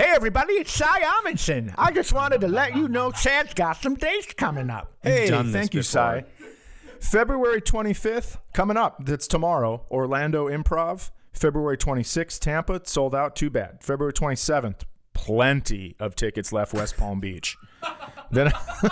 Hey, everybody, it's Cy Amundson. I just wanted to let you know Chad's got some dates coming up. Hey, done this thank you, before. Cy. February 25th, coming up. That's tomorrow. Orlando Improv. February 26th, Tampa. Sold out. Too bad. February 27th, plenty of tickets left. West Palm Beach. Then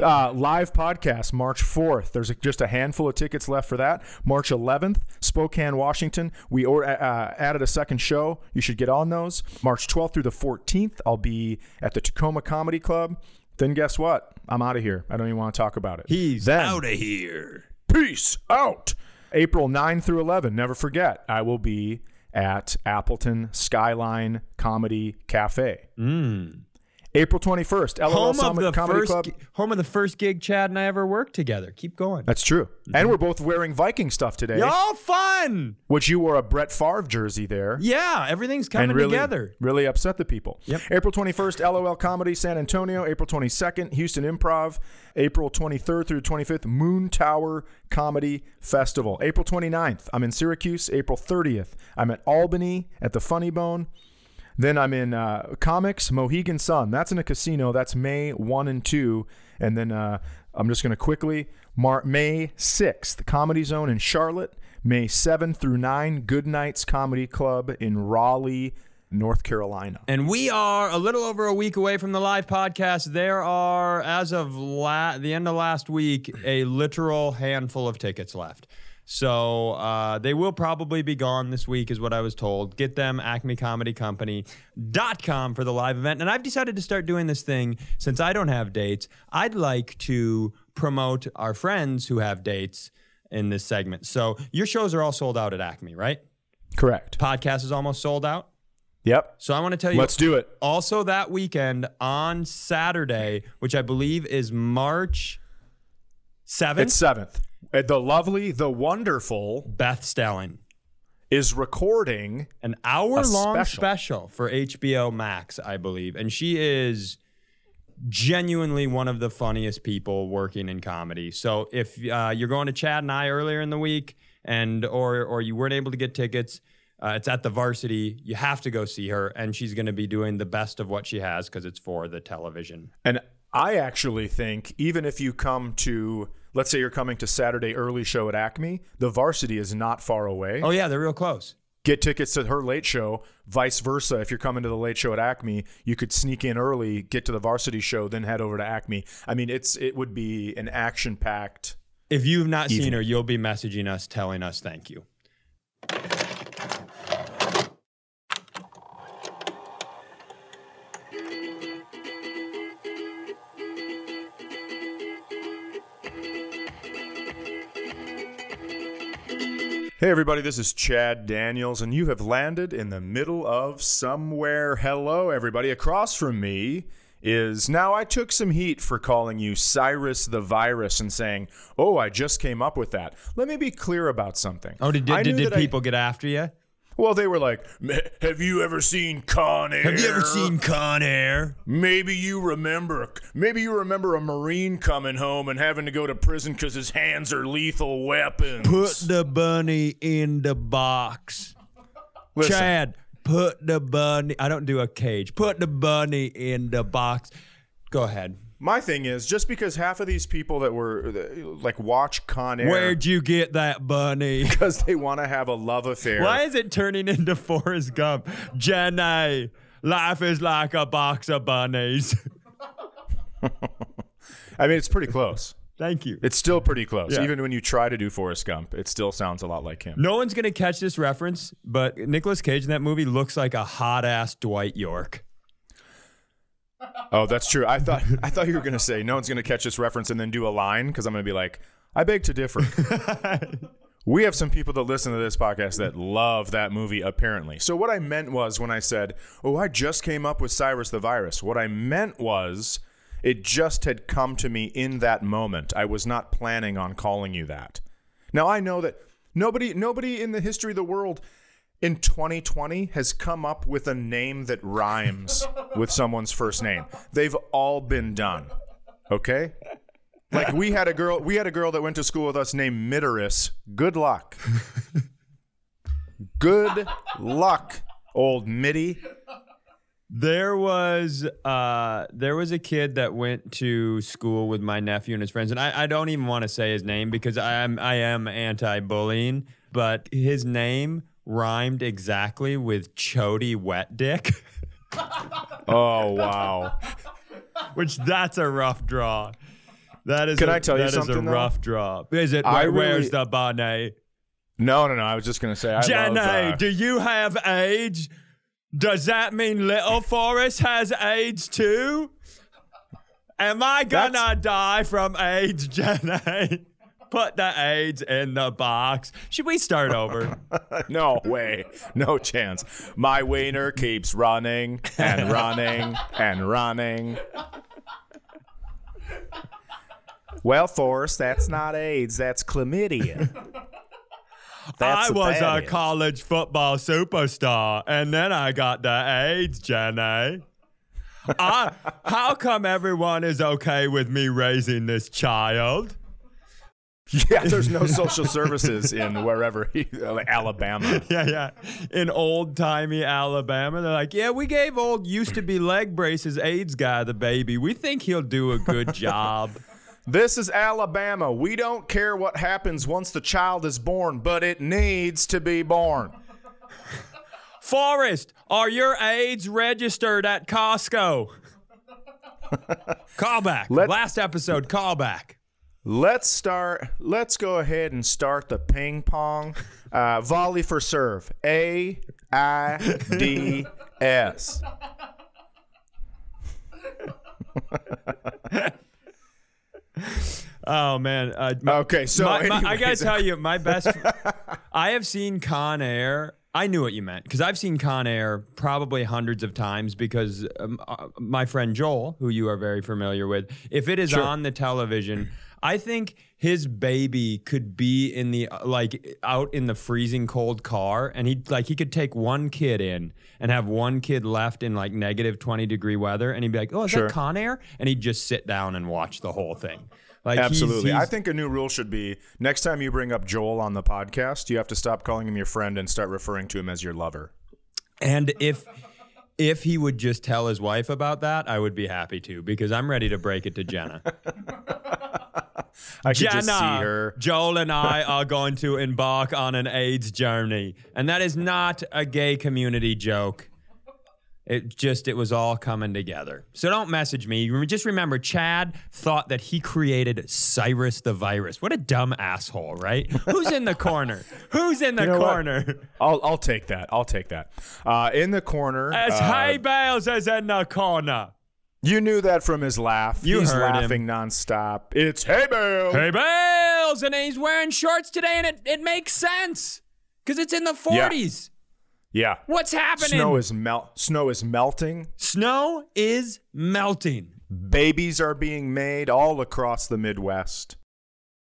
uh, live podcast March 4th. There's just a handful of tickets left for that. March 11th, Spokane, Washington. We or, uh, added a second show. You should get on those. March 12th through the 14th, I'll be at the Tacoma Comedy Club. Then guess what? I'm out of here. I don't even want to talk about it. He's out of here. Peace out. April 9 through 11. Never forget, I will be at Appleton Skyline Comedy Cafe. April 21st, LOL Home of the Comedy first, Club. home of the first gig Chad and I ever worked together. Keep going. That's true. Mm-hmm. And we're both wearing Viking stuff today, Y'all fun. which you wore a Brett Favre jersey there. Yeah, everything's coming and really, together. really upset the people. Yep. April 21st, LOL Comedy San Antonio. April 22nd, Houston Improv. April 23rd through 25th, Moon Tower Comedy Festival. April 29th, I'm in Syracuse. April 30th, I'm at Albany at the Funny Bone. Then I'm in uh, Comics, Mohegan Sun. That's in a casino. That's May 1 and 2. And then uh, I'm just going to quickly Mar- May 6th, Comedy Zone in Charlotte. May 7 through 9, Good Nights Comedy Club in Raleigh, North Carolina. And we are a little over a week away from the live podcast. There are, as of la- the end of last week, a literal handful of tickets left. So uh, they will probably be gone this week, is what I was told. Get them, acmecomedycompany.com for the live event. And I've decided to start doing this thing since I don't have dates. I'd like to promote our friends who have dates in this segment. So your shows are all sold out at Acme, right? Correct. Podcast is almost sold out. Yep. So I want to tell you Let's do it. also that weekend on Saturday, which I believe is March 7th, It's 7th. Uh, The lovely, the wonderful Beth Stelling. is recording. An hour long special. special. for HBO Max, I believe. And she is genuinely one of the funniest people working in comedy. So if uh, you're going to Chad and I earlier in the week and or or you weren't able to get tickets, uh, it's at the varsity. You have to go see her, and she's going to be doing the best of what she has because it's for the television. And I actually think even if you come to, let's say you're coming to Saturday early show at Acme, the varsity is not far away. Oh yeah, they're real close. Get tickets to her late show. Vice versa, if you're coming to the late show at Acme, you could sneak in early, get to the varsity show, then head over to Acme. I mean, it's it would be an action packed. If you've not seen her, you'll be messaging us telling us thank you. Hey, everybody, this is Chad Daniels, and you have landed in the middle of somewhere. Hello, everybody. Across from me is now I took some heat for calling you Cyrus the Virus and saying, Oh, I just came up with that. Let me be clear about something. Oh, did I did, did that I- people get after you? Well, they were like, Have you ever seen Con Air? Have you ever seen Con Air? Maybe you remember. Maybe you remember a Marine coming home and having to go to prison because his hands are lethal weapons. Put the bunny in the box. Listen, Chad, put the bunny. I don't do a cage. Put the bunny in the box. Go ahead. My thing is, just because half of these people that were like watch Con Air Where'd you get that bunny? because they want to have a love affair. Why is it turning into Forrest Gump? Jenny, life is like a box of bunnies. I mean, it's pretty close. Thank you. It's still pretty close. Yeah. Even when you try to do Forrest Gump, it still sounds a lot like him. No one's gonna catch this reference, but Nicolas Cage in that movie looks like a hot ass Dwight York. Oh, that's true. I thought I thought you were gonna say no one's gonna catch this reference and then do a line because I'm gonna be like, I beg to differ. we have some people that listen to this podcast that love that movie apparently. So what I meant was when I said, "Oh, I just came up with Cyrus the Virus." What I meant was it just had come to me in that moment. I was not planning on calling you that. Now I know that nobody nobody in the history of the world in 2020 has come up with a name that rhymes with someone's first name. They've all been done. Okay? Like we had a girl we had a girl that went to school with us named Mitteris. Good luck. Good luck, old Mitty. There was uh there was a kid that went to school with my nephew and his friends, and I, I don't even want to say his name because I am I am anti bullying, but his name rhymed exactly with Chody Wet Dick, Oh wow. which that's a rough draw. That is Can I I tell you that is something, a though? rough draw. Is it I where's really- the bonnet? No, no, no. I was just gonna say. I Jenny, love, uh, do you have AIDS? Does that mean Little Forest has AIDS too? Am I gonna die from AIDS, Jenny? Put the AIDS in the box. Should we start over? no way, no chance. My wiener keeps running and running and running. Well, Forrest, that's not AIDS. That's chlamydia. That's I was a is. college football superstar, and then I got the AIDS, Jenny. I, how come everyone is okay with me raising this child? Yeah, there's no social services in wherever, he, like Alabama. Yeah, yeah. In old timey Alabama, they're like, yeah, we gave old used to be leg braces AIDS guy the baby. We think he'll do a good job. This is Alabama. We don't care what happens once the child is born, but it needs to be born. Forrest, are your AIDS registered at Costco? callback. Let- Last episode, callback. Let's start. Let's go ahead and start the ping pong. Uh, volley for serve. A I D S. Oh man. Uh, my- Okay, so my- my- I gotta tell you, my best. I have seen Con Air. I knew what you meant because I've seen Con Air probably hundreds of times because um, uh, my friend Joel, who you are very familiar with, if it is on the television, I think his baby could be in the uh, like out in the freezing cold car, and he like he could take one kid in and have one kid left in like negative twenty degree weather, and he'd be like, "Oh, is Sure. that Con Air?" And he'd just sit down and watch the whole thing. Like Absolutely. he's- I think a new rule should be next time you bring up Joel on the podcast, you have to stop calling him your friend and start referring to him as your lover. And if if he would just tell his wife about that, I would be happy to because I'm ready to break it to Jenna. I Jenna, just see her. Joel and I are going to embark on an AIDS journey, and that is not a gay community joke. It just it was all coming together. So don't message me. Just remember, Chad thought that he created Cyrus the virus. What a dumb asshole, right? Who's in the corner? Who's in the know what? corner? I'll, I'll take that. I'll take that. Uh, in the corner. As uh, Hay Bales is in the corner. You knew that from his laugh. You He's heard him. laughing nonstop. It's hey Bale. Hey Bales, and he's wearing shorts today, and it, it makes sense because it's in the 40s. Yeah. What's happening? Snow is melt. Snow is melting. Snow is melting. Babies are being made all across the Midwest.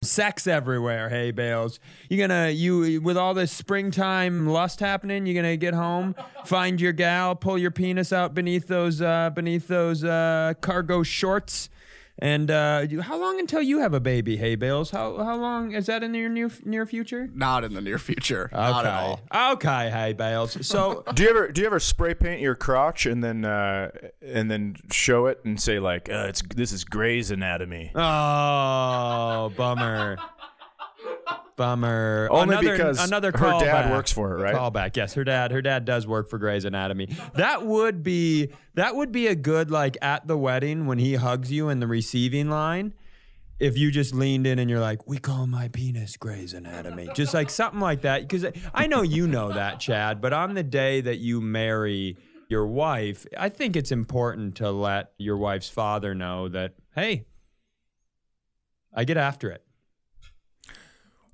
Sex everywhere. Hey Bales, you gonna you with all this springtime lust happening? You gonna get home, find your gal, pull your penis out beneath those uh, beneath those uh, cargo shorts. And uh, how long until you have a baby? Hey Bales, how how long is that in your near near future? Not in the near future. Not at all. Okay, hey Bales. So Do you ever do you ever spray paint your crotch and then uh, and then show it and say like uh, it's this is Grey's Anatomy? Oh, bummer. Bummer. Only another, because another her dad callback. works for it, right? Callback. Yes, her dad. Her dad does work for Grey's Anatomy. That would be that would be a good like at the wedding when he hugs you in the receiving line. If you just leaned in and you're like, "We call my penis Grey's Anatomy," just like something like that. Because I know you know that, Chad. But on the day that you marry your wife, I think it's important to let your wife's father know that, hey, I get after it.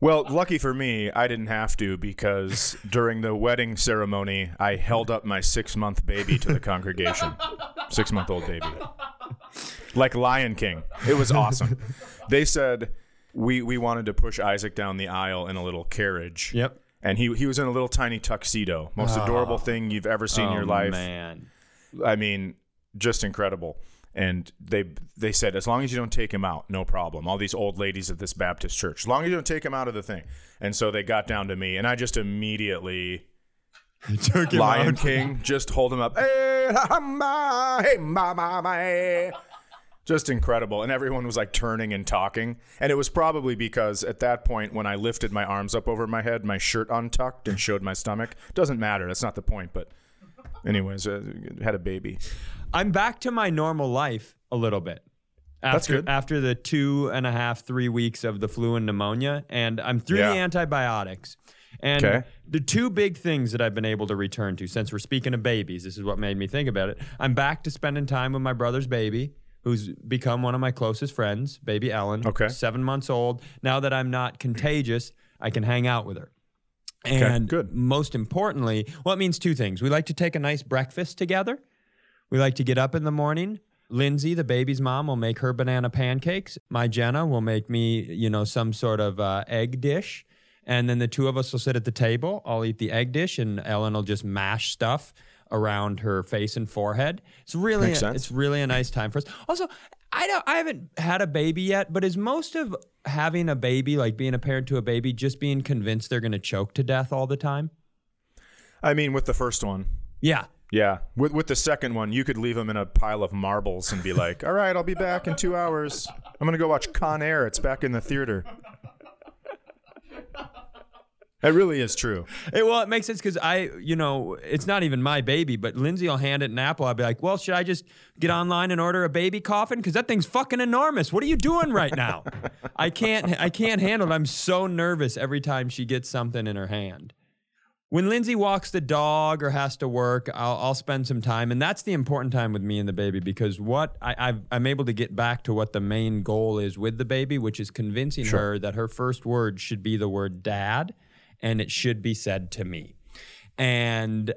Well, lucky for me, I didn't have to because during the wedding ceremony, I held up my six month baby to the congregation. Six month old baby. Like Lion King. It was awesome. They said we, we wanted to push Isaac down the aisle in a little carriage. Yep. And he, he was in a little tiny tuxedo. Most adorable ah. thing you've ever seen in your life. Oh, life. man. I mean, just incredible. And they they said as long as you don't take him out, no problem. All these old ladies at this Baptist church, as long as you don't take him out of the thing. And so they got down to me, and I just immediately Took him Lion out. King, just hold him up. Hey, hey, hey. Eh. Just incredible. And everyone was like turning and talking. And it was probably because at that point, when I lifted my arms up over my head, my shirt untucked and showed my stomach. Doesn't matter. That's not the point. But, anyways, uh, had a baby. I'm back to my normal life a little bit. After, That's good. After the two and a half, three weeks of the flu and pneumonia, and I'm through the Yeah. antibiotics. And Okay. the two big things that I've been able to return to, since we're speaking of babies, this is what made me think about it. I'm back to spending time with my brother's baby, who's become one of my closest friends, baby Ellen. Okay. Seven months old. Now that I'm not contagious, I can hang out with her. And good. most importantly, well, it means two things. We like to take a nice breakfast together. We like to get up in the morning. Lindsay, the baby's mom, will make her banana pancakes. My Jenna will make me, you know, some sort of uh, egg dish. And then the two of us will sit at the table. I'll eat the egg dish, and Ellen will just mash stuff around her face and forehead. It's really, sense. it's really a nice time for us. Also, I don't, I haven't had a baby yet, but is most of having a baby, like being a parent to a baby, just being convinced they're going to choke to death all the time? I mean, with the first one. Yeah, Yeah. With, with the second one, you could leave them in a pile of marbles and be like, all right, I'll be back in two hours. I'm going to go watch Con Air. It's back in the theater. That really is true. It, well, it makes sense because I, you know, it's not even my baby, but Lindsay will hand it an apple. I'll be like, well, should I just get online and order a baby coffin? Because that thing's fucking enormous. What are you doing right now? I can't, I can't handle it. I'm so nervous every time she gets something in her hand. When Lindsay walks the dog or has to work, I'll, I'll spend some time, and that's the important time with me and the baby because what I, I've, I'm able to get back to what the main goal is with the baby, which is convincing her that her first word should be the word dad, and it should be said to me. And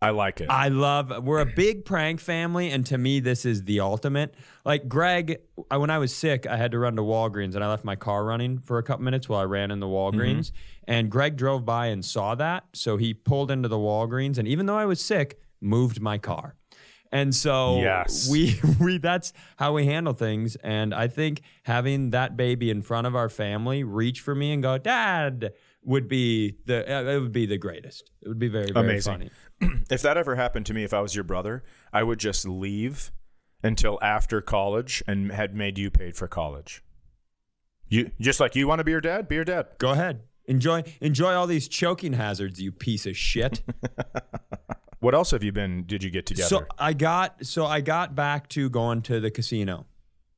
I like it. I love. We're a big prank family, and to me, this is the ultimate. Like Greg, I, when I was sick, I had to run to Walgreens, and I left my car running for a couple minutes while I ran in the Walgreens. Mm-hmm. And Greg drove by and saw that, so he pulled into the Walgreens, and even though I was sick, moved my car. And so Yes. we we that's how we handle things. And I think having that baby in front of our family reach for me and go, Dad, would be the uh, it would be the greatest. It would be very very Amazing. funny. if that ever happened to me, if I was your brother, I would just leave until after college and had made you paid for college. You just like you want to be your dad, be your dad. Go ahead. Enjoy enjoy all these choking hazards, you piece of shit. What else have you been? Did you get together? so I got so I got back to going to the casino.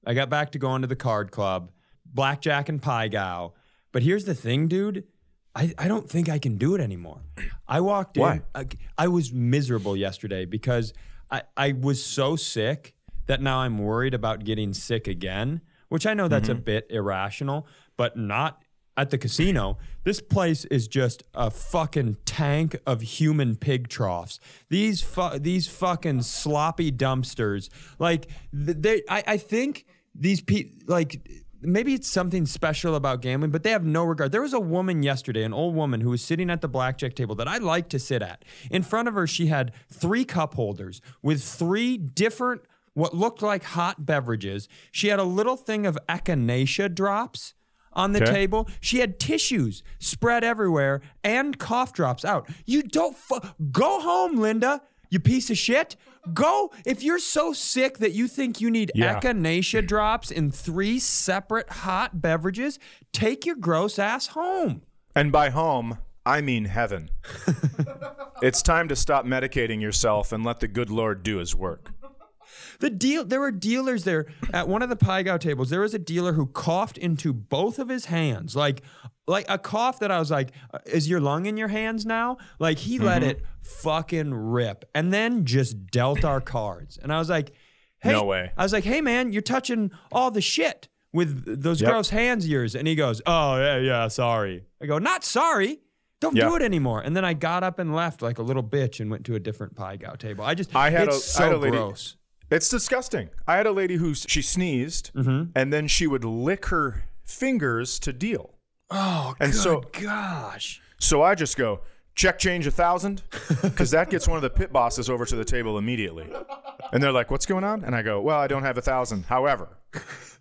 I got back to going to the card club, blackjack and Pai Gow. But here's the thing, dude. I, I don't think I can do it anymore. I walked in. I, I was miserable yesterday because I, I was so sick that now I'm worried about getting sick again, which I know that's a mm-hmm. bit irrational, but not at the casino. This place is just a fucking tank of human pig troughs. These fu- these fucking sloppy dumpsters. Like they, I, I think these people like maybe it's something special about gambling, but they have no regard. There was a woman yesterday, an old woman who was sitting at the blackjack table that I like to sit at. In front of her, she had three cup holders with three different what looked like hot beverages. She had a little thing of echinacea drops on the Okay. table. She had tissues spread everywhere and cough drops out. You don't fu- go home, Linda. You piece of shit. Go if you're so sick that you think you need Yeah. echinacea drops in three separate hot beverages. Take your gross ass home. and by home, I mean heaven. it's time to stop medicating yourself and let the good Lord do his work. The deal there were dealers there at one of the Pai Gow tables. There was a dealer who coughed into both of his hands. Like like a cough that I was like, "Uh, is your lung in your hands now? Like he let Mm-hmm. it fucking rip and then just dealt our cards. And I was like, hey, No way. I was like, hey man, you're touching all the shit with those Yep. gross hands of yours. And he goes, oh yeah, yeah, sorry. I go, not sorry. Don't Yeah. do it anymore. And then I got up and left like a little bitch and went to a different Pai Gow table. I just, I had it's a- so I had a lady- gross. It's disgusting. I had a lady who she sneezed and then she would lick her fingers to deal. Oh, And good so- gosh. So I just go, check change a thousand, because that gets one of the pit bosses over to the table immediately. And they're like, what's going on? And I go, well, I don't have a thousand. However,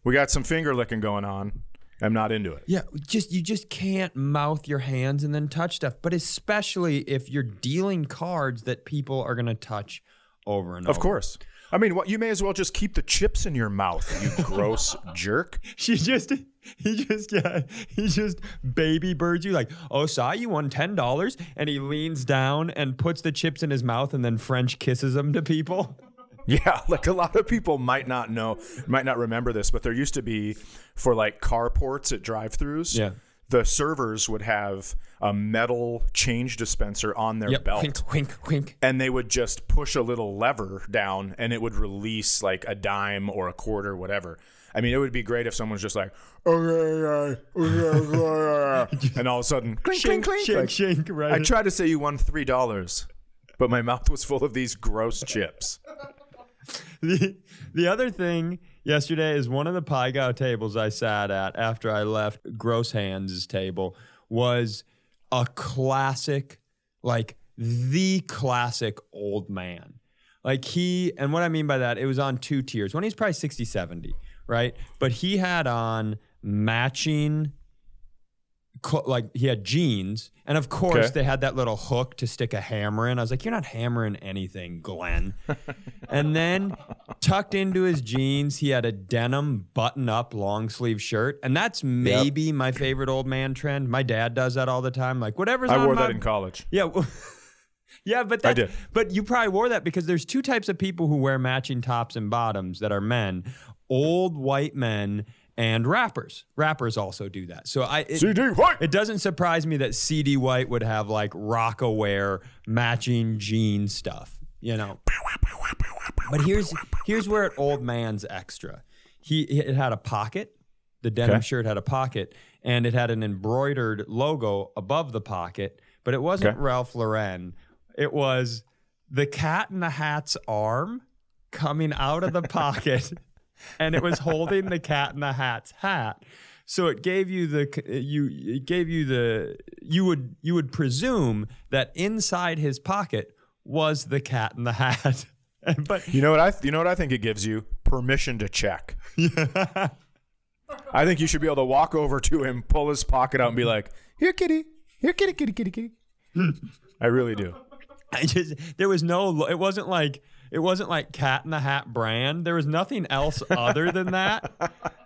we got some finger licking going on. I'm not into it. Yeah, just you just can't mouth your hands and then touch stuff. But especially if you're dealing cards that people are gonna touch over and over. Of course. I mean, what you may as well just keep the chips in your mouth, you gross jerk. She just he just yeah he just baby birds you like oh saw you won ten dollars and he leans down and puts the chips in his mouth and then French kisses them to people. Yeah, like a lot of people might not know, might not remember this, but there used to be for like carports at drive-throughs. Yeah. The servers would have a metal change dispenser on their belt. wink wink wink. and they would just push a little lever down and it would release like a dime or a quarter, whatever. I mean, it would be great if someone's just like, and all of a sudden, clink, clink, clink. shink, Like, shink, right? I tried to say you won three dollars, but my mouth was full of these gross chips. the, the other thing yesterday is one of the Pai Gow tables I sat at after I left Gross Hands' table was a classic, like the classic old man. Like he, and what I mean by that, it was on two tiers. One, he's probably 60, 70, right? But he had on matching like he had jeans, and of course Okay. they had that little hook to stick a hammer in. I was like, "You're not hammering anything, Glenn." and then tucked into his jeans, he had a denim button-up long sleeve shirt, and that's maybe my favorite old man trend. My dad does that all the time. Like whatever's I wore my- that in college. yeah. Yeah, but I that, did. But you probably wore that because there's two types of people who wear matching tops and bottoms that are men: old white men and rappers. Rappers also do that. So I it, CD White. it doesn't surprise me that CD White would have like Rocawear matching jean stuff. You know. But here's here's where it old man's extra. He it had a pocket. The denim Okay. shirt had a pocket, and it had an embroidered logo above the pocket. But it wasn't Okay. Ralph Lauren. It was the cat in the hat's arm coming out of the pocket, and it was holding the cat in the hat's hat. So it gave you the you it gave you the you would you would presume that inside his pocket was the cat in the hat. but You know what I? You know what I think it gives you permission to check. I think you should be able to walk over to him, pull his pocket out, and be like, "Here, kitty. Here, kitty, kitty, kitty, kitty." I really do. I just there was no it wasn't like it wasn't like cat in the hat brand. There was nothing else other than that.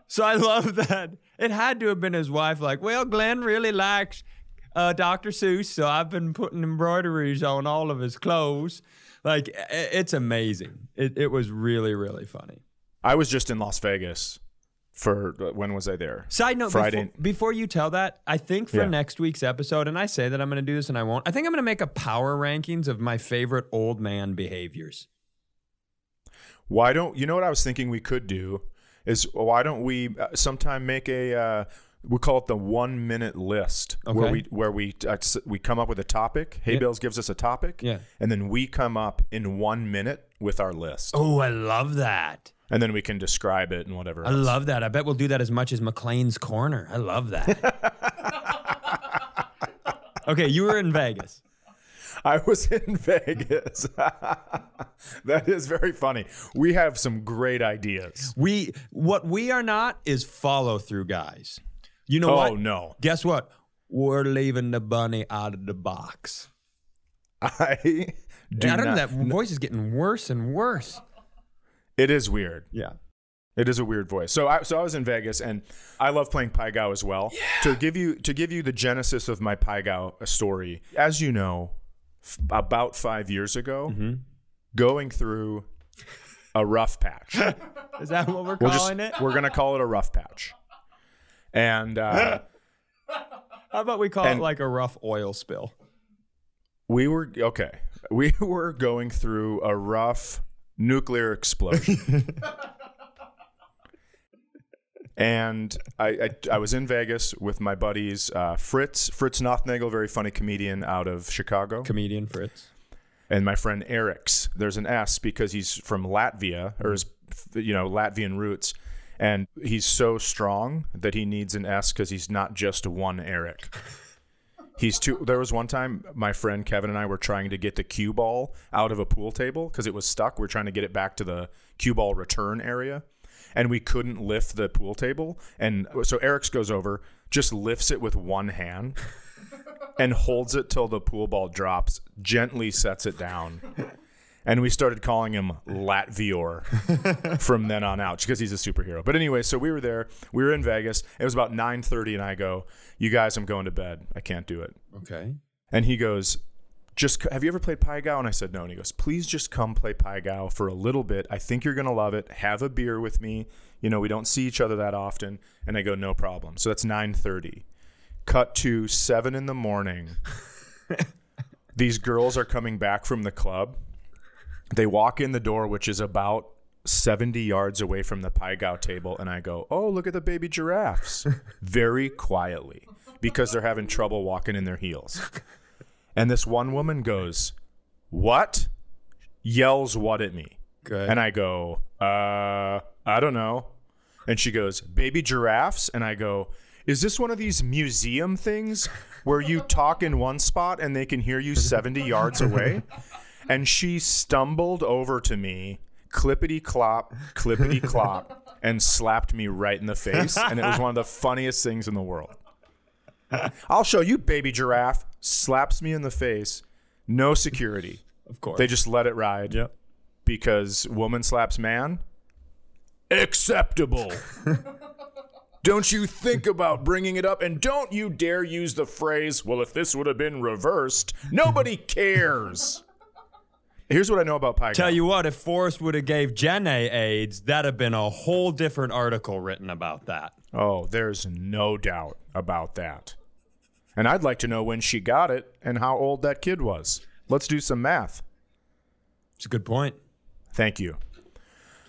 So I love that. It had to have been his wife like, "Well, Glenn really likes uh, Dr. Seuss, so I've been putting embroideries on all of his clothes." Like it's amazing. It it was really really funny. I was just in Las Vegas for when was I there? Side note, Friday. Before, before you tell that, I think for Yeah. next week's episode, and I say that I'm going to do this and I won't, I think I'm going to make a power rankings of my favorite old man behaviors. Why don't you know what I was thinking we could do is why don't we uh, sometime make a uh, we call it the one minute list where we where we uh, we come up with a topic. Hey Yeah. Bills gives us a topic, Yeah. and then we come up in one minute with our list, Oh, I love that. and then we can describe it and whatever. I else. love that. I bet we'll do that as much as McLean's Corner. I love that. okay, you were in Vegas. I was in Vegas. that is very funny. We have some great ideas. We what we are not is follow through guys. You know Oh what? no, Guess what? We're leaving the bunny out of the box. I do I don't know. That voice is getting worse and worse. It is weird. Yeah. It is a weird voice. So I so I was in Vegas and I love playing Pai Gow as well. Yeah. To give you to give you the genesis of my Pai Gow story, as you know, f- about five years ago, Mm-hmm. going through a rough patch. Is that what we're We'll just calling it? we're gonna call it a rough patch. And uh, How about we call And- it like a rough oil spill? we were okay. We were going through a rough nuclear explosion. and I, I I was in Vegas with my buddies uh, Fritz Fritz Nothnagel, very funny comedian out of Chicago, Comedian Fritz. and my friend Eric's. There's an S because he's from Latvia or his you know Latvian roots, and he's so strong that he needs an S because he's not just one Eric. He's two. There was one time my friend Kevin and I were trying to get the cue ball out of a pool table because it was stuck. We're trying to get it back to the cue ball return area, and we couldn't lift the pool table. And so Eric's goes over, just lifts it with one hand and holds it till the pool ball drops, gently sets it down. And we started calling him Latvior from then on out because he's a superhero. But anyway, so we were there. We were in Vegas. It was about 9:30 and I go, "You guys, I'm going to bed. I can't do it." Okay. And he goes, just have you ever played Pai Gow? And I said no. And he goes, please just come play Pai Gow for a little bit. I think you're gonna love it. Have a beer with me. You know, we don't see each other that often. And I go, no problem. So that's 9:30. Cut to seven in the morning. These girls are coming back from the club. They walk in the door, which is about 70 yards away from the Pai Gow table, and I go, oh, look at the baby giraffes. Very quietly, because they're having trouble walking in their heels. And this one woman goes, What? Yells what at me. Good. And I go, Uh, I don't know. And she goes, Baby giraffes? And I go, Is this one of these museum things where you talk in one spot and they can hear you 70 yards away? And she stumbled over to me, clippity clop, clippity clop, and slapped me right in the face. And it was one of the funniest things in the world. I'll show you, baby giraffe. Slaps me in the face. No security. of course. They just let it ride. Yep. Because woman slaps man. Acceptable. don't you think about bringing it up, and don't you dare use the phrase, well, if this would have been reversed, nobody cares. Here's what I know about Pai Tell you what, if Forrest would have gave Jenna AIDS, that'd have been a whole different article written about that. Oh, there's no doubt about that. And I'd like to know when she got it and how old that kid was. Let's do some math. It's a good point. Thank you.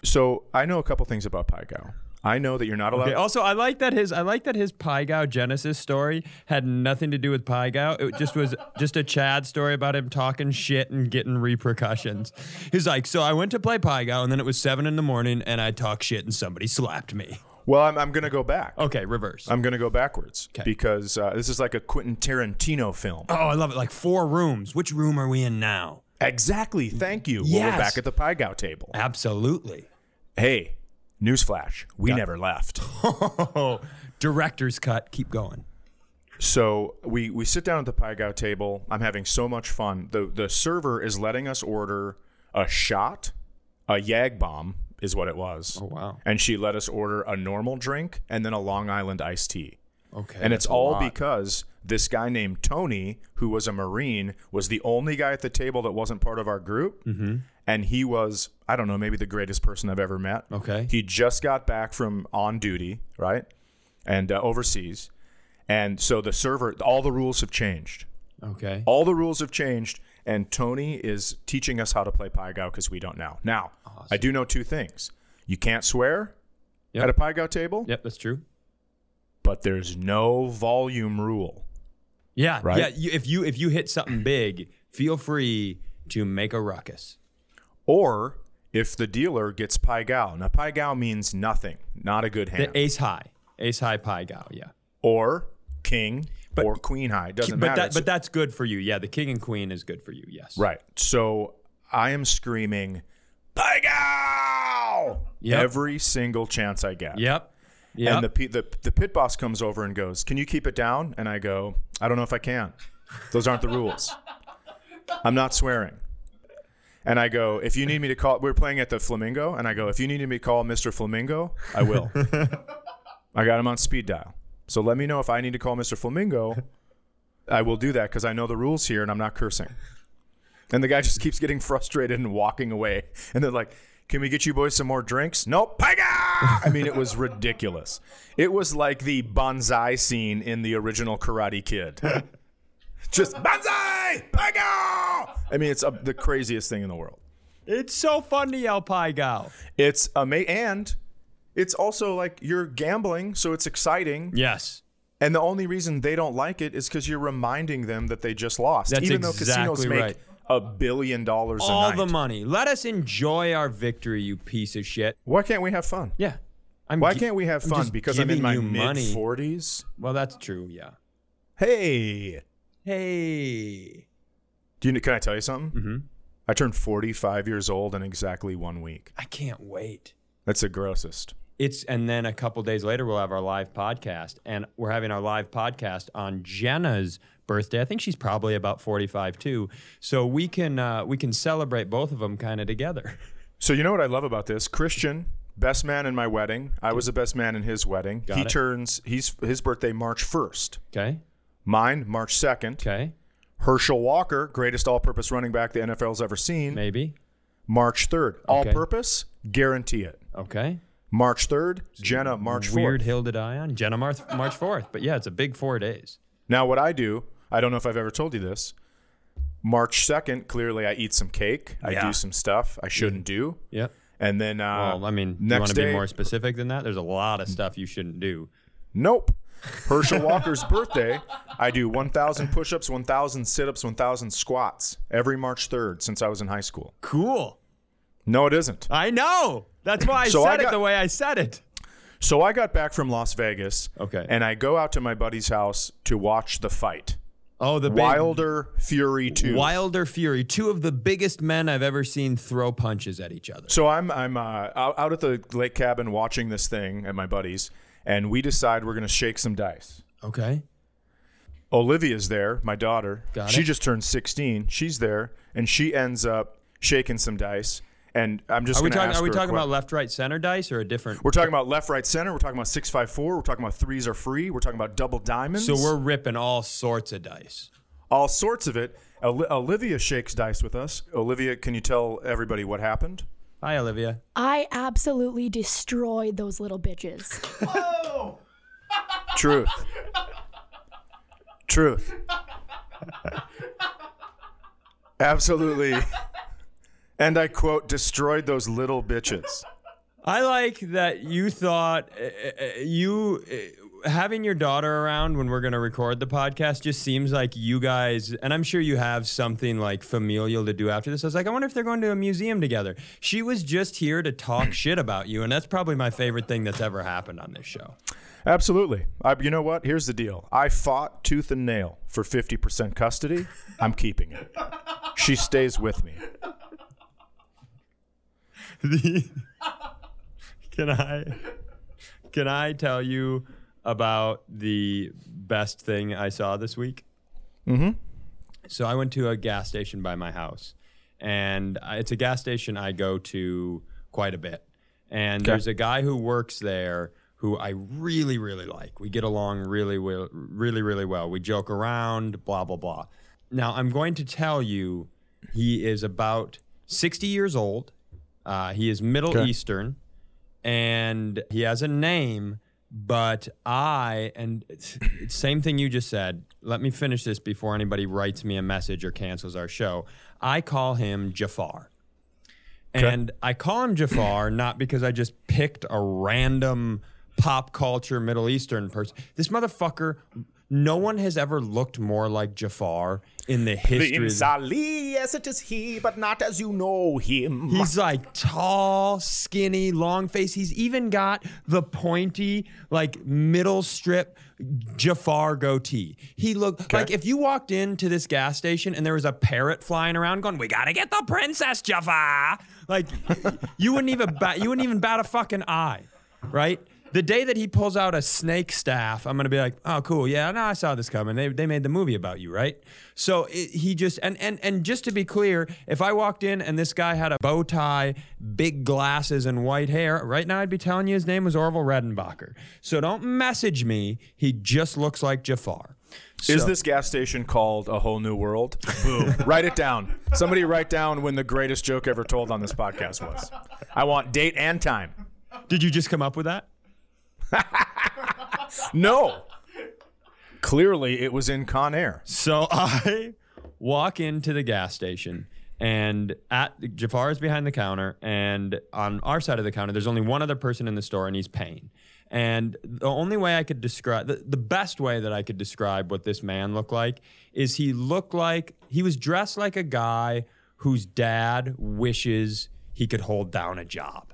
So I know a couple things about Pai Gow. I know that you're not allowed. Okay, also, I like that his I like that his Pai Gow Genesis story had nothing to do with Pai Gow. It just was just a Chad story about him talking shit and getting repercussions. He's like, so I went to play Pai Gow, and then it was seven in the morning, and I talked shit, and somebody slapped me. Well, I'm, I'm going to go back. Okay, reverse. I'm going to go backwards 'Kay. because uh, this is like a Quentin Tarantino film. oh, I love it. Like four rooms. Which room are we in now? Exactly. Thank you. Well, Yes. we're back at the Pai Gow table. Absolutely. Hey, newsflash. We never left. Oh, director's cut. Keep going. So we we sit down at the Pai Gow table. I'm having so much fun. The the server is letting us order a shot, a Yag bomb is what it was. Oh, wow. And she let us order a normal drink and then a Long Island iced tea. Okay. And it's all lot. because this guy named Tony, who was a Marine, was the only guy at the table that wasn't part of our group. Mm-hmm. And he was, I don't know, maybe the greatest person I've ever met. Okay. He just got back from on duty, right? And uh, overseas. And so the server, all the rules have changed. Okay. All the rules have changed. And Tony is teaching us how to play Pai Gow because we don't know. Now, I do know two things. You can't swear Yep. at a Pai Gow table, Yep, that's true. but there's no volume rule. Yeah, Right? yeah. You, if you if you hit something big, feel free to make a ruckus. Or if the dealer gets Pai Gow. Now, Pai Gow means nothing, not a good hand. The ace high, ace high Pai Gow. Yeah, or king But- or queen high. Doesn't but matter. that but that's good for you. Yeah, the king and queen is good for you. Yes. right. So I am screaming, Pai Gow! Yep. Every single chance I get. Yep. Yep. And the, the the pit boss comes over and goes, "Can you keep it down?" And I go, "I don't know if I can. Those aren't the rules. I'm not swearing." And I go, "If you need me to call, we're playing at the Flamingo." And I go, "If you need me to call Mr. Flamingo, I will. I got him on speed dial. So let me know if I need to call Mr. Flamingo. I will do that because I know the rules here and I'm not cursing." And the guy just keeps getting frustrated and walking away. And they're like, Can we get you boys some more drinks? Nope. I mean, it was ridiculous. It was like the bonsai scene in the original Karate Kid. just bonsai! Pega! I mean, it's uh, the craziest thing in the world. it's so fun to yell Pai Gow. It's amazing. And it's also like you're gambling, so it's exciting. Yes. And the only reason they don't like it is because you're reminding them that they just lost. That's even though casinos exactly make right. a billion dollars a All the money. Let us enjoy our victory, you piece of shit. Why can't we have fun? Yeah. I'm Why gi- can't we have I'm fun? Because I'm in my mid forties. Well, that's true. Yeah. Hey. Hey. Do you, can I tell you something? Mm-hmm. I turned 45 years old in exactly one week. I can't wait. That's the grossest. It's and then a couple days later we'll have our live podcast, and we're having our live podcast on Jenna's birthday. I think she's probably about 45 too, so we can uh, we can celebrate both of them kind of together. So you know what I love about this? Christian, best man in my wedding. I was the best man in his wedding. Got he it. turns he's his birthday March first. Okay, Mine March second. okay, Herschel Walker, greatest all-purpose running back the NFL's ever seen. maybe, March third. All-purpose, guarantee it. okay. March third. Jenna March fourth. Weird hill to die on. Jenna March March 4th, but yeah, it's a big four days. Now, what I do, I don't know if I've ever told you this. March 2nd, clearly I eat some cake. I Yeah. do some stuff I shouldn't do. Yep. And then, uh, Well, I mean, you next want to day, be more specific than that? There's a lot of stuff you shouldn't do. nope. Herschel Walker's birthday, I do 1,000 push ups, 1,000 sit ups, 1,000 squats every March 3rd since I was in high school. Cool. No, it isn't. I know. That's why I So I said it the way I said it. So I got back from Las Vegas. Okay. And I go out to my buddy's house to watch the fight Oh, the big Wilder Fury 2. Wilder Fury, two of the biggest men I've ever seen throw punches at each other. So I'm I'm uh, out, out at the lake cabin watching this thing at my buddy's, and we decide we're gonna shake some dice. Okay. Olivia's there, my daughter. Got she it. just turned 16. She's there, and she ends up shaking some dice. And I'm just Are we gonna talking? ask Are we talking que- about left, right, center dice or a different? We're talking about left, right, center. We're talking about six, five, four. We're talking about threes are free. We're talking about double diamonds. So we're ripping all sorts of dice. all sorts of it. Oli- Olivia shakes dice with us. Olivia, can you tell everybody what happened? Hi, Olivia. I absolutely destroyed those little bitches. Whoa! Truth. Truth. Absolutely. And I quote, destroyed those little bitches. I like that you thought uh, you uh, having your daughter around when we're going to record the podcast just seems like you guys, and I'm sure you have something like familial to do after this. I was like, I wonder if they're going to a museum together. She was just here to talk shit about you, and that's probably my favorite thing that's ever happened on this show. Absolutely. I, you know what? Here's the deal. I fought tooth and nail for 50% custody. I'm keeping it. She stays with me. can I can I tell you about the best thing I saw this week? Mm-hmm. So I went to a gas station by my house, and it's a gas station I go to quite a bit. And there's a guy who works there who I really, really like. We get along really, well, really, really well. We joke around, blah blah blah. Now I'm going to tell you, he is about 60 years old. Uh, he is Middle Okay. Eastern, and he has a name. But I and same thing you just said. Let me finish this before anybody writes me a message or cancels our show. I call him Jafar. And I call him Jafar not because I just picked a random pop culture Middle Eastern person. This motherfucker, no one has ever looked more like Jafar in the history. of the- Ali, yes, it is he, but not as you know him. He's like tall, skinny, long face. He's even got the pointy, like middle strip Jafar goatee. He looked like if you walked into this gas station and there was a parrot flying around going, "We gotta get the princess Jafar," like you wouldn't even bat, you wouldn't even bat a fucking eye, right? The day that he pulls out a snake staff, I'm gonna be like, "Oh, cool, yeah, no, I saw this coming. They, they made the movie about you, right?" So it, he just and and and just to be clear, if I walked in and this guy had a bow tie, big glasses, and white hair, right now I'd be telling you his name was Orville Redenbacher. So don't message me. He just looks like Jafar. Is this gas station called A Whole New World? Boom. write it down. Somebody write down when the greatest joke ever told on this podcast was. I want date and time. Did you just come up with that? No. Clearly, it was in Con Air. So I walk into the gas station and at Jafar is behind the counter and on our side of the counter there's only one other person in the store and he's paying. And the only way I could describe the, the best way that I could describe what this man looked like is he looked like he was dressed like a guy whose dad wishes he could hold down a job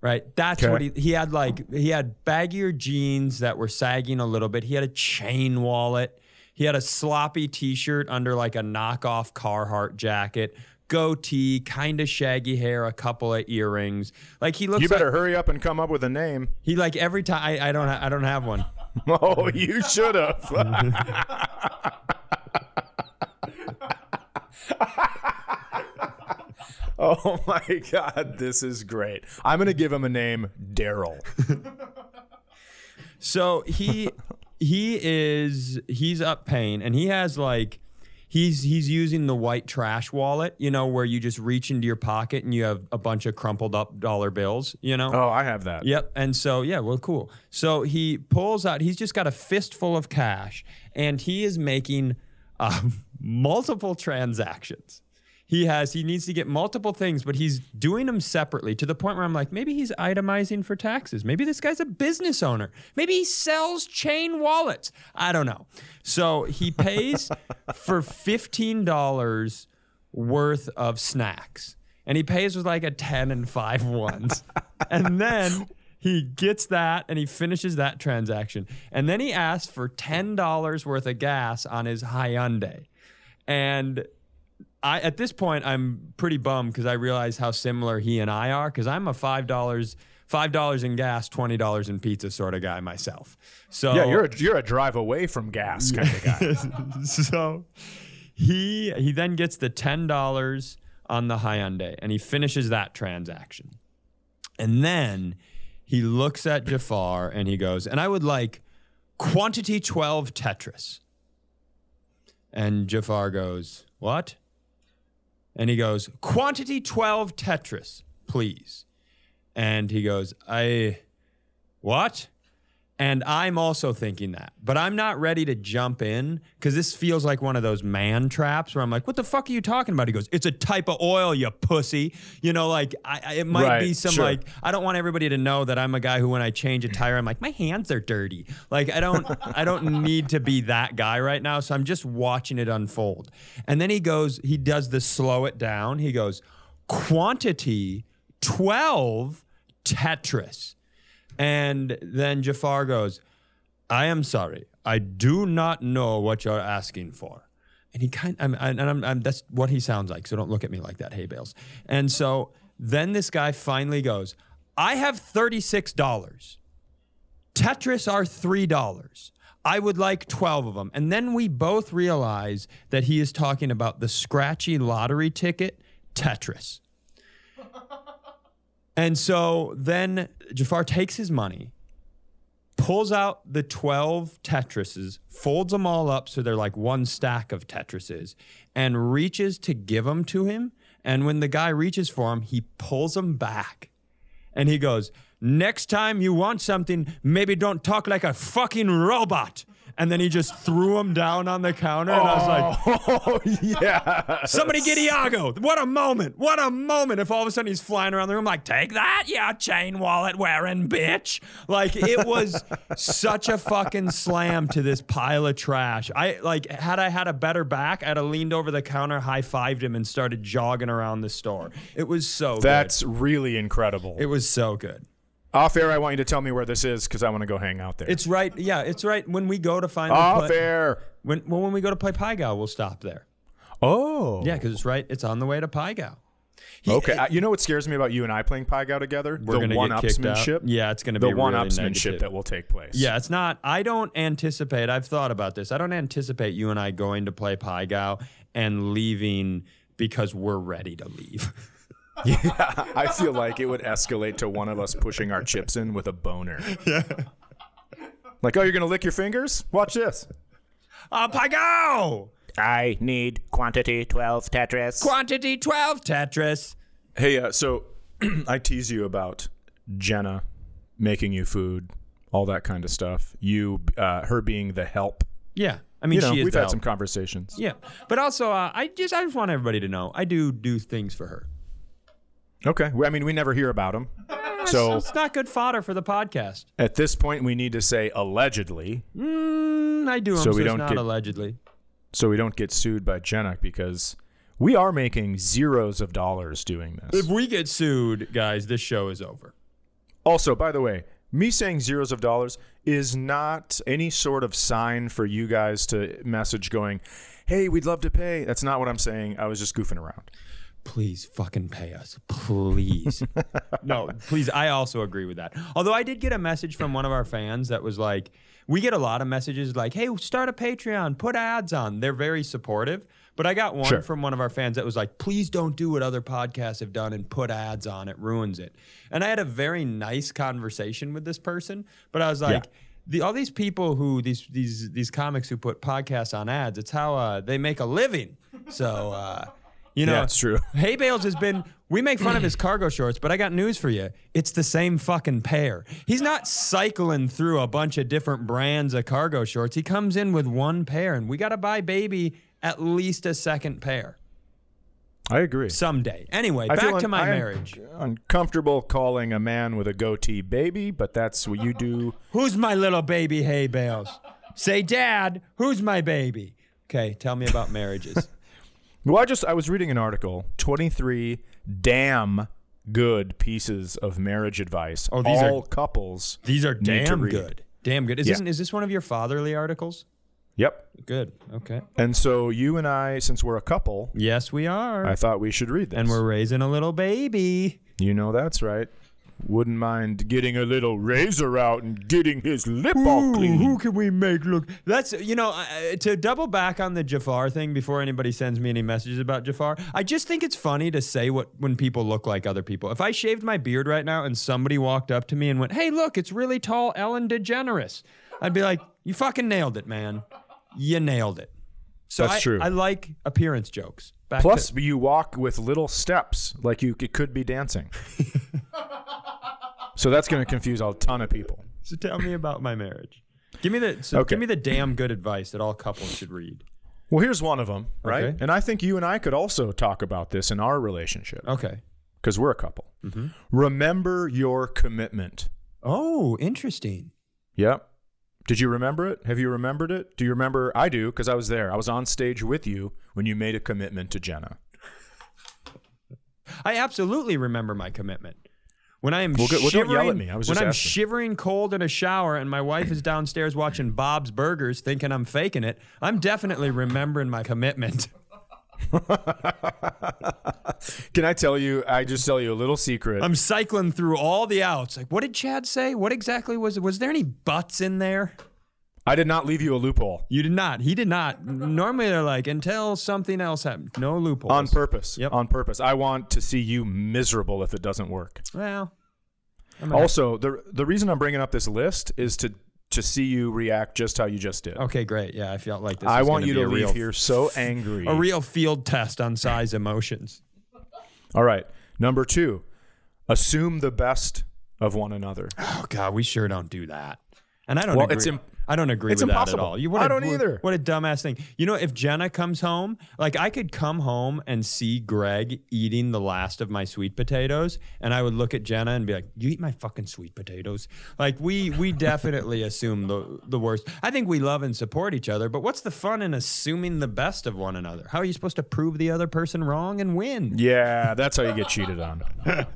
right? That's Okay. what he he had like he had baggier jeans that were sagging a little bit. He had a chain wallet. He had a sloppy t-shirt under like a knockoff Carhartt jacket, goatee, kind of shaggy hair, a couple of earrings. Like he looks. You better Like, hurry up and come up with a name. he like every time. I, I don't. Ha- I don't have one. Oh, you should have. oh my God, this is great. I'm gonna give him a name, Daryl. So he he is he's up paying and he has like he's he's using the white trash wallet, you know, where you just reach into your pocket and you have a bunch of crumpled up dollar bills, you know? Oh, I have that. Yep. And so, yeah, well, cool. So he pulls out, he's just got a fistful of cash and he is making uh, multiple transactions. He has, he needs to get multiple things, but he's doing them separately to the point where I'm like, maybe he's itemizing for taxes. Maybe this guy's a business owner. Maybe he sells chain wallets. I don't know. So he pays for $15 worth of snacks and he pays with like a 10 and 5 ones. and then he gets that and he finishes that transaction. And then he asks for $10 worth of gas on his Hyundai. And I at this point I'm pretty bummed because I realize how similar he and I are because I'm a five dollars five dollars in gas, twenty dollars in pizza sort of guy myself. So Yeah, you're a, you're a drive away from gas kind of guy. so he he then gets the ten dollars on the Hyundai and he finishes that transaction. And then he looks at Jafar and he goes, and I would like quantity 12 Tetris. And Jafar goes, What? And he goes, Quantity 12 Tetris, please. And he goes, I, what? And I'm also thinking that, but I'm not ready to jump in because this feels like one of those man traps where I'm like, "What the fuck are you talking about?" He goes, "It's a type of oil, you pussy." You know, like I, I, it might Right, be some sure. like I don't want everybody to know that I'm a guy who, when I change a tire, I'm like, my hands are dirty. Like I don't, I don't need to be that guy right now. So I'm just watching it unfold. And then he goes, he does the slow it down. He goes, quantity twelve Tetris. And then Jafar goes, I am sorry. I do not know what you're asking for. And he kind I'm, and I'm, I'm, that's what he sounds like. So don't look at me like that, hay bales. And so then this guy finally goes, I have $36. Tetris are $3. I would like 12 of them. And then we both realize that he is talking about the scratchy lottery ticket, Tetris. And so then Jafar takes his money, pulls out the 12 Tetrises, folds them all up so they're like one stack of Tetrises, and reaches to give them to him. And when the guy reaches for him, he pulls them back. And he goes, Next time you want something, maybe don't talk like a fucking robot. And then he just threw him down on the counter. And I was like, oh yeah. Somebody get Iago. What a moment. What a moment. If all of a sudden he's flying around the room like, take that, yeah, chain wallet wearing bitch. Like it was such a fucking slam to this pile of trash. I like had I had a better back, I'd have leaned over the counter, high-fived him, and started jogging around the store. It was so That's really incredible. It was so good. Off air, I want you to tell me where this is because I want to go hang out there. It's right, yeah, it's right. When we go to find off play, air. when well, when we go to Pai Gow, we'll stop there. Oh. Yeah, because it's right. It's on the way to Gow. He- Okay. Uh, I- you know what scares me about you and I playing Pai Gow together? We're the one-upsmanship. Yeah, it's gonna be the be one really upsmanship negative. that will take place. Yeah, it's not. I don't anticipate. I've thought about this. I don't anticipate you and I going to play Pai Gow and leaving because we're ready to leave. Yeah. I feel like it would escalate to one of us pushing our chips in with a boner. Yeah. Like, oh, you're gonna lick your fingers? Watch this. uh, Pai Gow! I need quantity 12 Tetris. Quantity 12 Tetris. Hey, uh, so I tease you about Jenna making you food, all that kind of stuff. You, uh, her being the help. Yeah. I mean, You know, she is we've the had help. some conversations. Yeah. But also, uh, I just I just want everybody to know I do do things for her. Okay. I mean, we never hear about them. So It's not good fodder for the podcast. at this point, we need to say allegedly, Mm, I do So so, we don't not get- allegedly. so we don't get sued by Jenna because we are making zeros of dollars doing this. If we get sued, guys, this show is over. Also, by the way, me saying zeros of dollars is not any sort of sign for you guys to message going, "Hey, we'd love to pay." That's not what I'm saying. I was just goofing around. Please fucking pay us. Please. no, please. I also agree with that. Although I did get a message from one of our fans that was like, we get a lot of messages like, hey, start a Patreon, put ads on. They're very supportive. But I got one Sure. from one of our fans that was like, please don't do what other podcasts have done and put ads on. It ruins it. And I had a very nice conversation with this person, but I was like, the, all these people who these these these comics who put podcasts on ads, it's how uh, they make a living. So uh, you know, Yeah, it's true. Hay Bales has been. We make fun of his cargo shorts, but I got news for you. It's the same fucking pair. He's not cycling through a bunch of different brands of cargo shorts. He comes in with one pair, and we got to buy baby at least a second pair I agree. someday. Anyway, I back to my I marriage. Uncomfortable calling a man with a goatee baby, but that's what you do. Who's my little baby hay bales? Say, Dad, who's my baby? Okay, tell me about marriages. Well, I just I was reading an article, 23 damn good pieces of marriage advice. Oh, these are- all couples. These are damn good. Damn good. Is, Yeah. this, is this one of your fatherly articles? Yep. Good. Okay. And so you and I, since we're a couple, Yes, we are. I thought we should read this. and we're raising a little baby. You know that's right. Wouldn't mind getting a little razor out and getting his lip all clean. who can we make look? That's you know I- to double back on the Jafar thing before anybody sends me any messages about Jafar. I just think it's funny to say what when people look like other people. If I shaved my beard right now and somebody walked up to me and went, "Hey, look, it's really tall Ellen DeGeneres," I'd be like, "You fucking nailed it, man. You nailed it." So That's I, true. I like appearance jokes. Back Plus, to, you walk with little steps, like you it could be dancing. so that's going to confuse a ton of people. so tell me about my marriage. Give me the so Okay. give me the damn good advice that all couples should read. Well, here's one of them, right? Okay. And I think you and I could also talk about this in our relationship Okay. because we're a couple. Mm-hmm. Remember your commitment. Oh, interesting. Yep. Did you remember it? Have you remembered it? Do you remember? I do because I was there. I was on stage with you when you made a commitment to Jenna. I absolutely remember my commitment. When I am Well, well, don't shivering, yell at me. I was when I'm asking. shivering cold in a shower and my wife is downstairs watching Bob's Burgers, thinking I'm faking it, I'm definitely remembering my commitment. Can I tell you? I just tell you a little secret. I'm cycling through all the outs. Like, what did Chad say? What exactly was it? Was there any butts in there? I did not leave you a loophole You did not. He did not. Normally they're like until something else happened. No loopholes. on purpose. Yep. On purpose. I want to see you miserable if it doesn't work. Well, I'm Also, the the reason I'm bringing up this list is to to see you react just how you just did. okay, great. Yeah, I felt like this. I want you to leave real, here so angry. a real field test on Cy's emotions. All right. Number two, assume the best of one another. Oh God, we sure don't do that. And I don't Well, agree. it's im- I don't agree it's with that at impossible. all. You, what I don't what- either. What a dumbass thing. You know, if Jenna comes home, like I could come home and see Greg eating the last of my sweet potatoes, and I would look at Jenna and be like, "You eat my fucking sweet potatoes." Like we we definitely assume the the worst. I think we love and support each other, but what's the fun in assuming the best of one another? How are you supposed to prove the other person wrong and win? Yeah, that's how you get cheated on.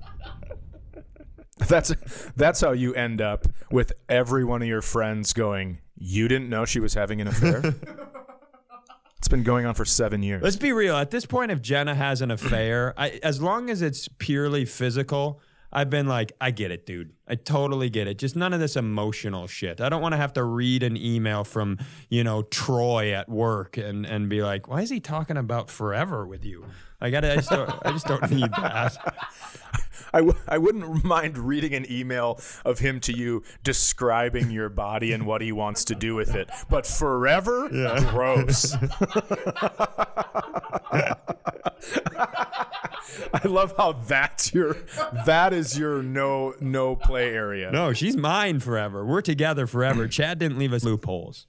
that's that's how you end up with every one of your friends going, "You didn't know she was having an affair." it's been going on for seven years. Let's be real. At this point, if Jenna has an affair, I, as long as it's purely physical, I've been like, I get it, dude. I totally get it. Just none of this emotional shit. I don't want to have to read an email from, you know, Troy at work and, and be like, why is he talking about forever with you? Like, I, I, just, don't, I just don't need that. I, w- I wouldn't mind reading an email of him to you describing your body and what he wants to do with it. But forever? Gross. I love how that's your that is your no no play area. No, she's mine forever. We're together forever. Chad didn't leave us loopholes.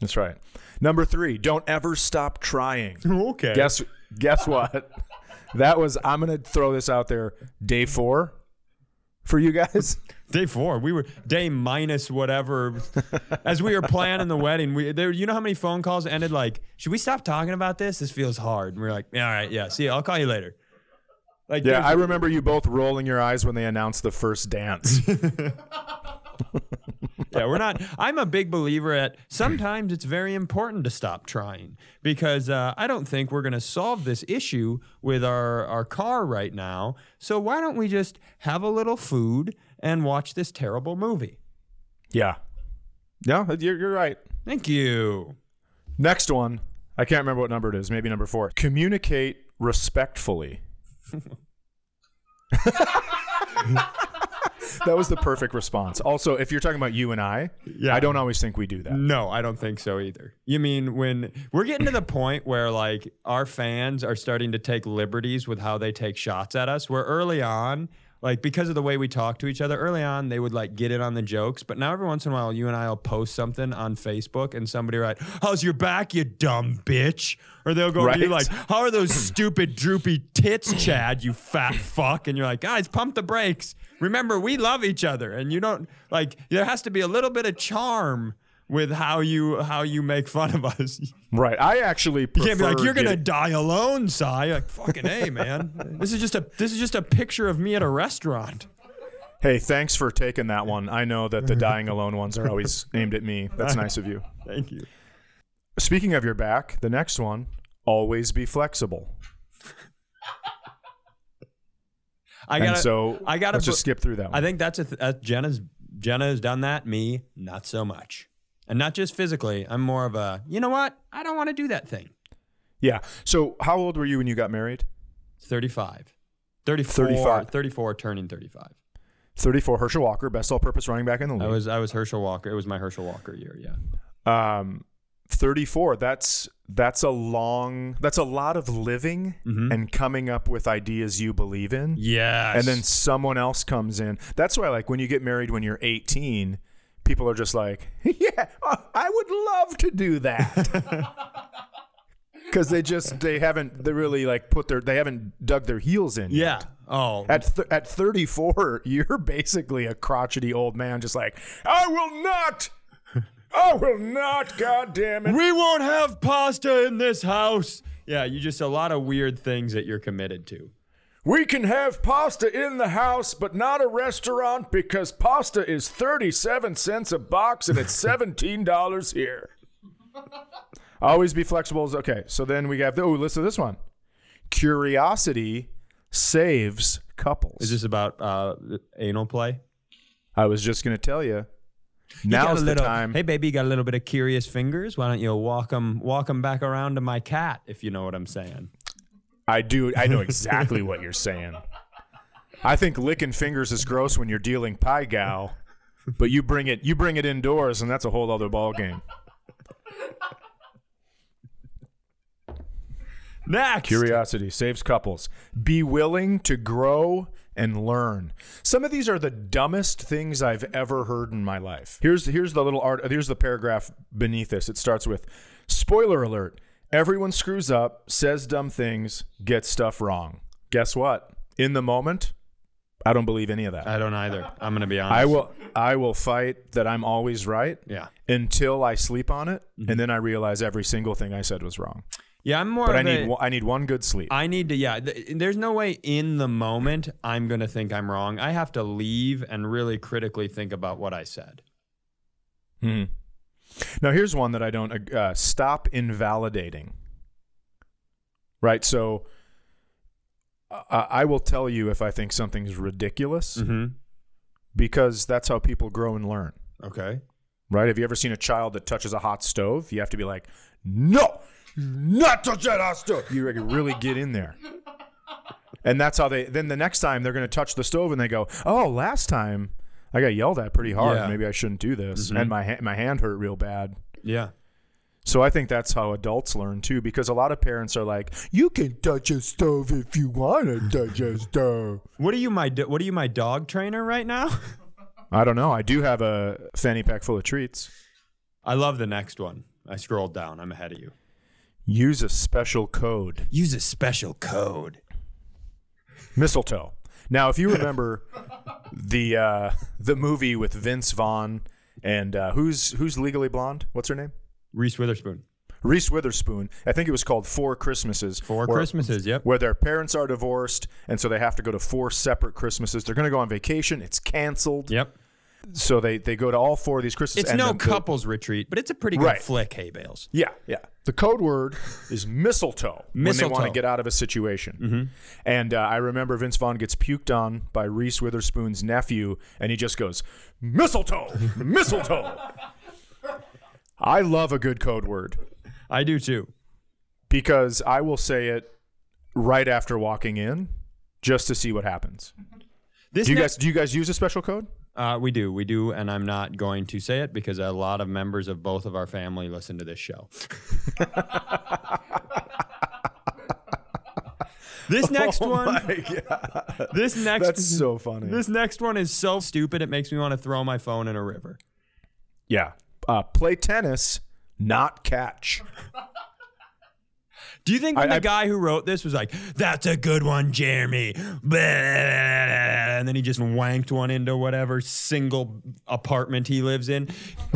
That's right. Number three, don't ever stop trying. Okay. Guess guess what? That was I'm gonna throw this out there. Day four for you guys. Day four, we were day minus whatever. As we were planning the wedding, we there. You know how many phone calls ended like, "Should we stop talking about this? This feels hard." And we are like, "All right, yeah. See, I'll call you later." Like, Yeah, I remember you both rolling your eyes when they announced the first dance. yeah, we're not. I'm a big believer at sometimes it's very important to stop trying because uh, I don't think we're going to solve this issue with our, our car right now. So why don't we just have a little food and watch this terrible movie? Yeah. Yeah, you're, you're right. Thank you. Next one. I can't remember what number it is. Maybe number four. Communicate respectfully. that was the perfect response. Also, if you're talking about you and I, Yeah. I don't always think we do that. No, I don't think so either. You mean when we're getting to the point where like our fans are starting to take liberties with how they take shots at us? Where early on, like because of the way we talk to each other, early on they would like get in on the jokes, but now every once in a while you and I'll post something on Facebook and somebody write, "How's your back, you dumb bitch?" Or they'll go Right. like, "How are those stupid droopy tits, Chad? You fat fuck!" And you're like, "Guys, pump the brakes. Remember, we love each other, and you don't like. There has to be a little bit of charm." With how you how you make fun of us. Right. I actually prefer can't be like you're gonna die alone, Cy. Like fucking a man. This is just a this is just a picture of me at a restaurant. Hey, thanks for taking that one. I know that the dying alone ones are always aimed at me. That's nice of you. Thank you. Speaking of your back, the next one, always be flexible. I gotta. so I gotta let's just skip through that one. I think that's a th- uh, Jenna's. Jenna has done that. Me, not so much. And not just physically. I'm more of a. You know what? I don't want to do that thing. yeah. So how old were you when you got married? 35. 34, 35. 34 turning 35. 34 Herschel Walker, best all-purpose running back in the league. I was I was Herschel Walker. It was my Herschel Walker year, yeah. um 34 that's that's a long that's a lot of living Mm-hmm. and coming up with ideas you believe in yeah and then someone else comes in that's why like when you get married when you're 18 people are just like yeah i would love to do that because they just they haven't they really like put their they haven't dug their heels in Yeah. yet. Oh. At th- at 34, you're basically a crotchety old man, just like I will not, I will not, God damn it. We won't have pasta in this house. Yeah, you just a lot of weird things that you're committed to. We can have pasta in the house, but not a restaurant because pasta is 37 cents a box and it's $17 here. Always be flexible. Okay, so then we have, the. oh, listen to this one. Curiosity saves couples. Is this about uh, anal play? I was just going to tell you. You got Now's a the little, time. Hey, baby, you got a little bit of curious fingers. Why don't you walk them, walk 'em back around to my cat, if you know what I'm saying? I do. I know exactly what you're saying. I think licking fingers is gross when you're dealing Pai Gow, but you bring it. You bring it indoors, and that's a whole other ball game. Next. Curiosity saves couples. Be willing to grow and learn. Some of these are the dumbest things I've ever heard in my life. Here's here's the little art. Here's the paragraph beneath this. It starts with, "Spoiler alert: Everyone screws up, says dumb things, gets stuff wrong. Guess what? In the moment, I don't believe any of that. I don't either. I'm gonna be honest. I will I will fight that I'm always right Yeah. until I sleep on it, and then I realize every single thing I said was wrong. Yeah, I'm more But of I need one, I need one good sleep. I need to, yeah. Th- there's no way in the moment I'm going to think I'm wrong. I have to leave and really critically think about what I said. Hmm. Now, here's one that I don't uh, stop invalidating. Right. So uh, I will tell you if I think something's ridiculous Mm-hmm. because that's how people grow and learn. Okay. Right. Have you ever seen a child that touches a hot stove? You have to be like, no, not touch that hot stove. You really get in there. And that's how they, then the next time they're going to touch the stove and they go, oh, last time I got yelled at pretty hard. Yeah. Maybe I shouldn't do this. Mm-hmm. And my, ha- my hand hurt real bad. Yeah. So I think that's how adults learn too, because a lot of parents are like, "You can touch a stove if you want to touch a stove." What are you my do- What are you my dog trainer right now? I don't know. I do have a fanny pack full of treats. I love the next one. I scrolled down. I'm ahead of you. Use a special code, Use a special code. mistletoe. Now, if you remember the uh, the movie with Vince Vaughn and uh, who's who's Legally Blonde? What's her name? Reese Witherspoon. Reese Witherspoon. I think it was called Four Christmases. Four where- Christmases. Yep. where their parents are divorced and so they have to go to four separate Christmases. They're going to go on vacation. It's canceled. Yep. So they they go to all four of these Christmas. It's no the- couples retreat, but it's a pretty good Right. flick, hay bales. Yeah, yeah. The code word is mistletoe, when they want to get out of a situation. And uh, I remember Vince Vaughn gets puked on by Reese Witherspoon's nephew, and he just goes, mistletoe, mistletoe. I love a good code word I do too. because I will say it right after walking in just to see what happens. This Do you guys do you guys use a special code? Uh, we do, we do, and I'm not going to say it because a lot of members of both of our family listen to this show. this next one, this next, Oh That's so funny. this next one is so stupid it makes me want to throw my phone in a river. yeah. Uh, play tennis, not catch. Do you think when I- the I- guy who wrote this was like, "That's a good one, Jeremy," Blah, and then he just wanked one into whatever single apartment he lives in?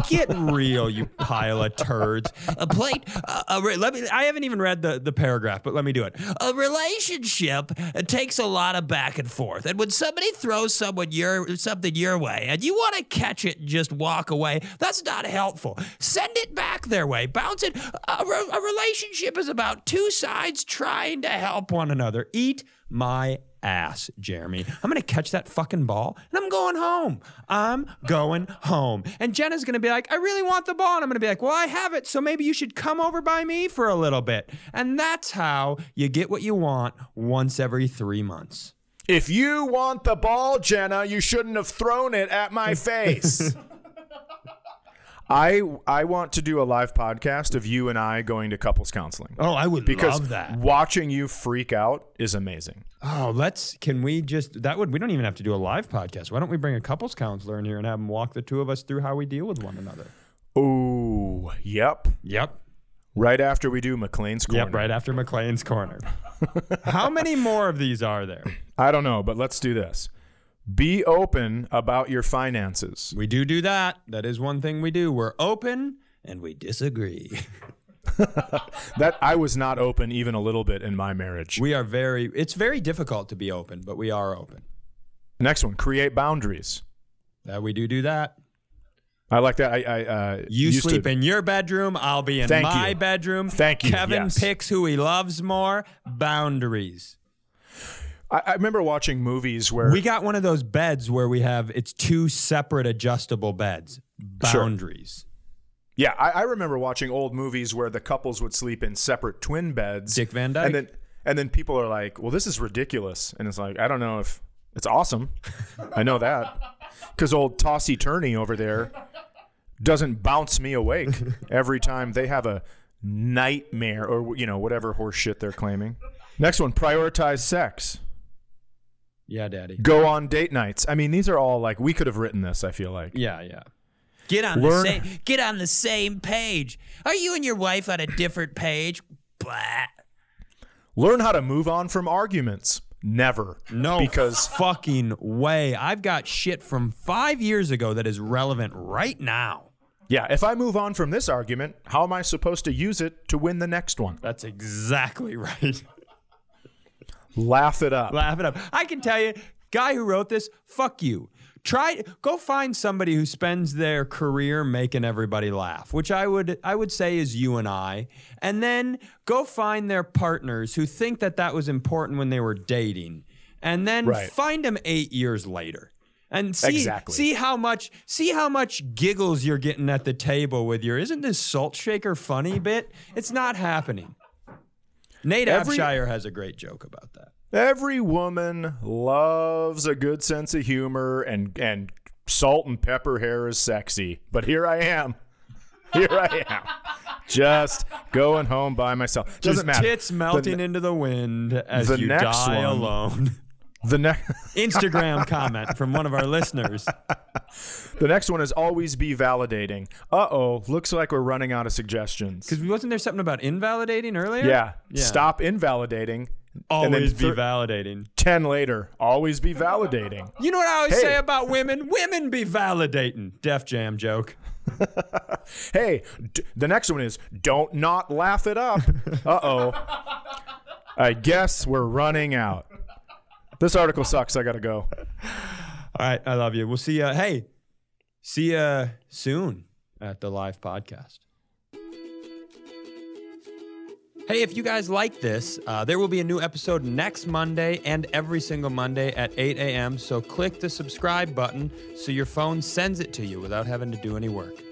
Get real, you pile of turds. A plate. Uh, a let me. I haven't even read the the paragraph, but let me do it. A relationship it takes a lot of back and forth, and when somebody throws someone your something your way, and you want to catch it and just walk away, that's not helpful. Send it back their way. Bounce it. A, a relationship is about two sides trying to help one another. Eat my ass, Jeremy. I'm going to catch that fucking ball and I'm going home. I'm going home. And Jenna's going to be like, I really want the ball. And I'm going to be like, well, I have it. So maybe you should come over by me for a little bit. And that's how you get what you want once every three months. If you want the ball, Jenna, you shouldn't have thrown it at my face. I I want to do a live podcast of you and I going to couples counseling. Oh, I would because love that. watching you freak out is amazing. Oh, let's. Can we just? That would. We don't even have to do a live podcast. Why don't we bring a couples counselor in here and have him walk the two of us through how we deal with one another? Oh, yep. Yep. Right after we do McLean's corner. Yep. Right after McLean's corner. how many more of these are there? I don't know, but let's do this. Be open about your finances. We do do that. That is one thing we do. We're open and we disagree. That I was not open even a little bit in my marriage. we are very. It's very difficult to be open, but we are open. Next one, create boundaries. That we do do that. I like that. I, I uh, You sleep to, in your bedroom. I'll be in Thank my you. bedroom. Thank you, Kevin yes. picks who he loves more. Boundaries. I, I remember watching movies where We got one of those beds where we have it's two separate adjustable beds. Sure. Boundaries. Yeah, I, I remember watching old movies where the couples would sleep in separate twin beds. Dick Van Dyke? And then and then people are like, "Well, this is ridiculous," and it's like, I don't know if it's awesome. I know that because old Tossy Turney over there doesn't bounce me awake every time they have a nightmare or you know whatever horse shit they're claiming. Next one, prioritize sex. Yeah, daddy. Go on date nights. I mean, these are all like we could have written this. I feel like. Yeah, yeah. Get on Learn- the same get on the same page. Are you and your wife on a different page? Blah. Learn how to move on from arguments. Never. No because fucking way. I've got shit from five years ago that is relevant right now. Yeah, if I move on from this argument, how am I supposed to use it to win the next one? That's exactly right. Laugh it up. Laugh it up. I can tell you, guy who wrote this, fuck you. Try go find somebody who spends their career making everybody laugh, which I would I would say is you and I, and then go find their partners who think that that was important when they were dating, and then Right. find them eight years later. And see, Exactly. see how much see how much giggles you're getting at the table with your isn't this salt shaker funny bit? It's not happening. Nate Every- Abshire has a great joke about that. Every woman loves a good sense of humor and and salt and pepper hair is sexy. But here I am. Here I am. Just going home by myself. Doesn't Just matter. tits melting The, into the wind as the you die one- alone. the next Instagram comment from one of our listeners. the next one is always be validating. Uh-oh, looks like we're running out of suggestions. Because wasn't there something about invalidating earlier? Yeah. yeah. Stop invalidating. Always be thir- validating. 10 later, always be validating. You know what I always Hey. say about women? Women be validating. Def Jam joke. Hey, d- the next one is don't not laugh it up. Uh oh. I guess we're running out. This article sucks. I got to go. All right, I love you. We'll see you. Hey, See you soon at the live podcast. Hey, if you guys like this, uh, there will be a new episode next Monday and every single Monday at 8 a.m. So click the subscribe button so your phone sends it to you without having to do any work.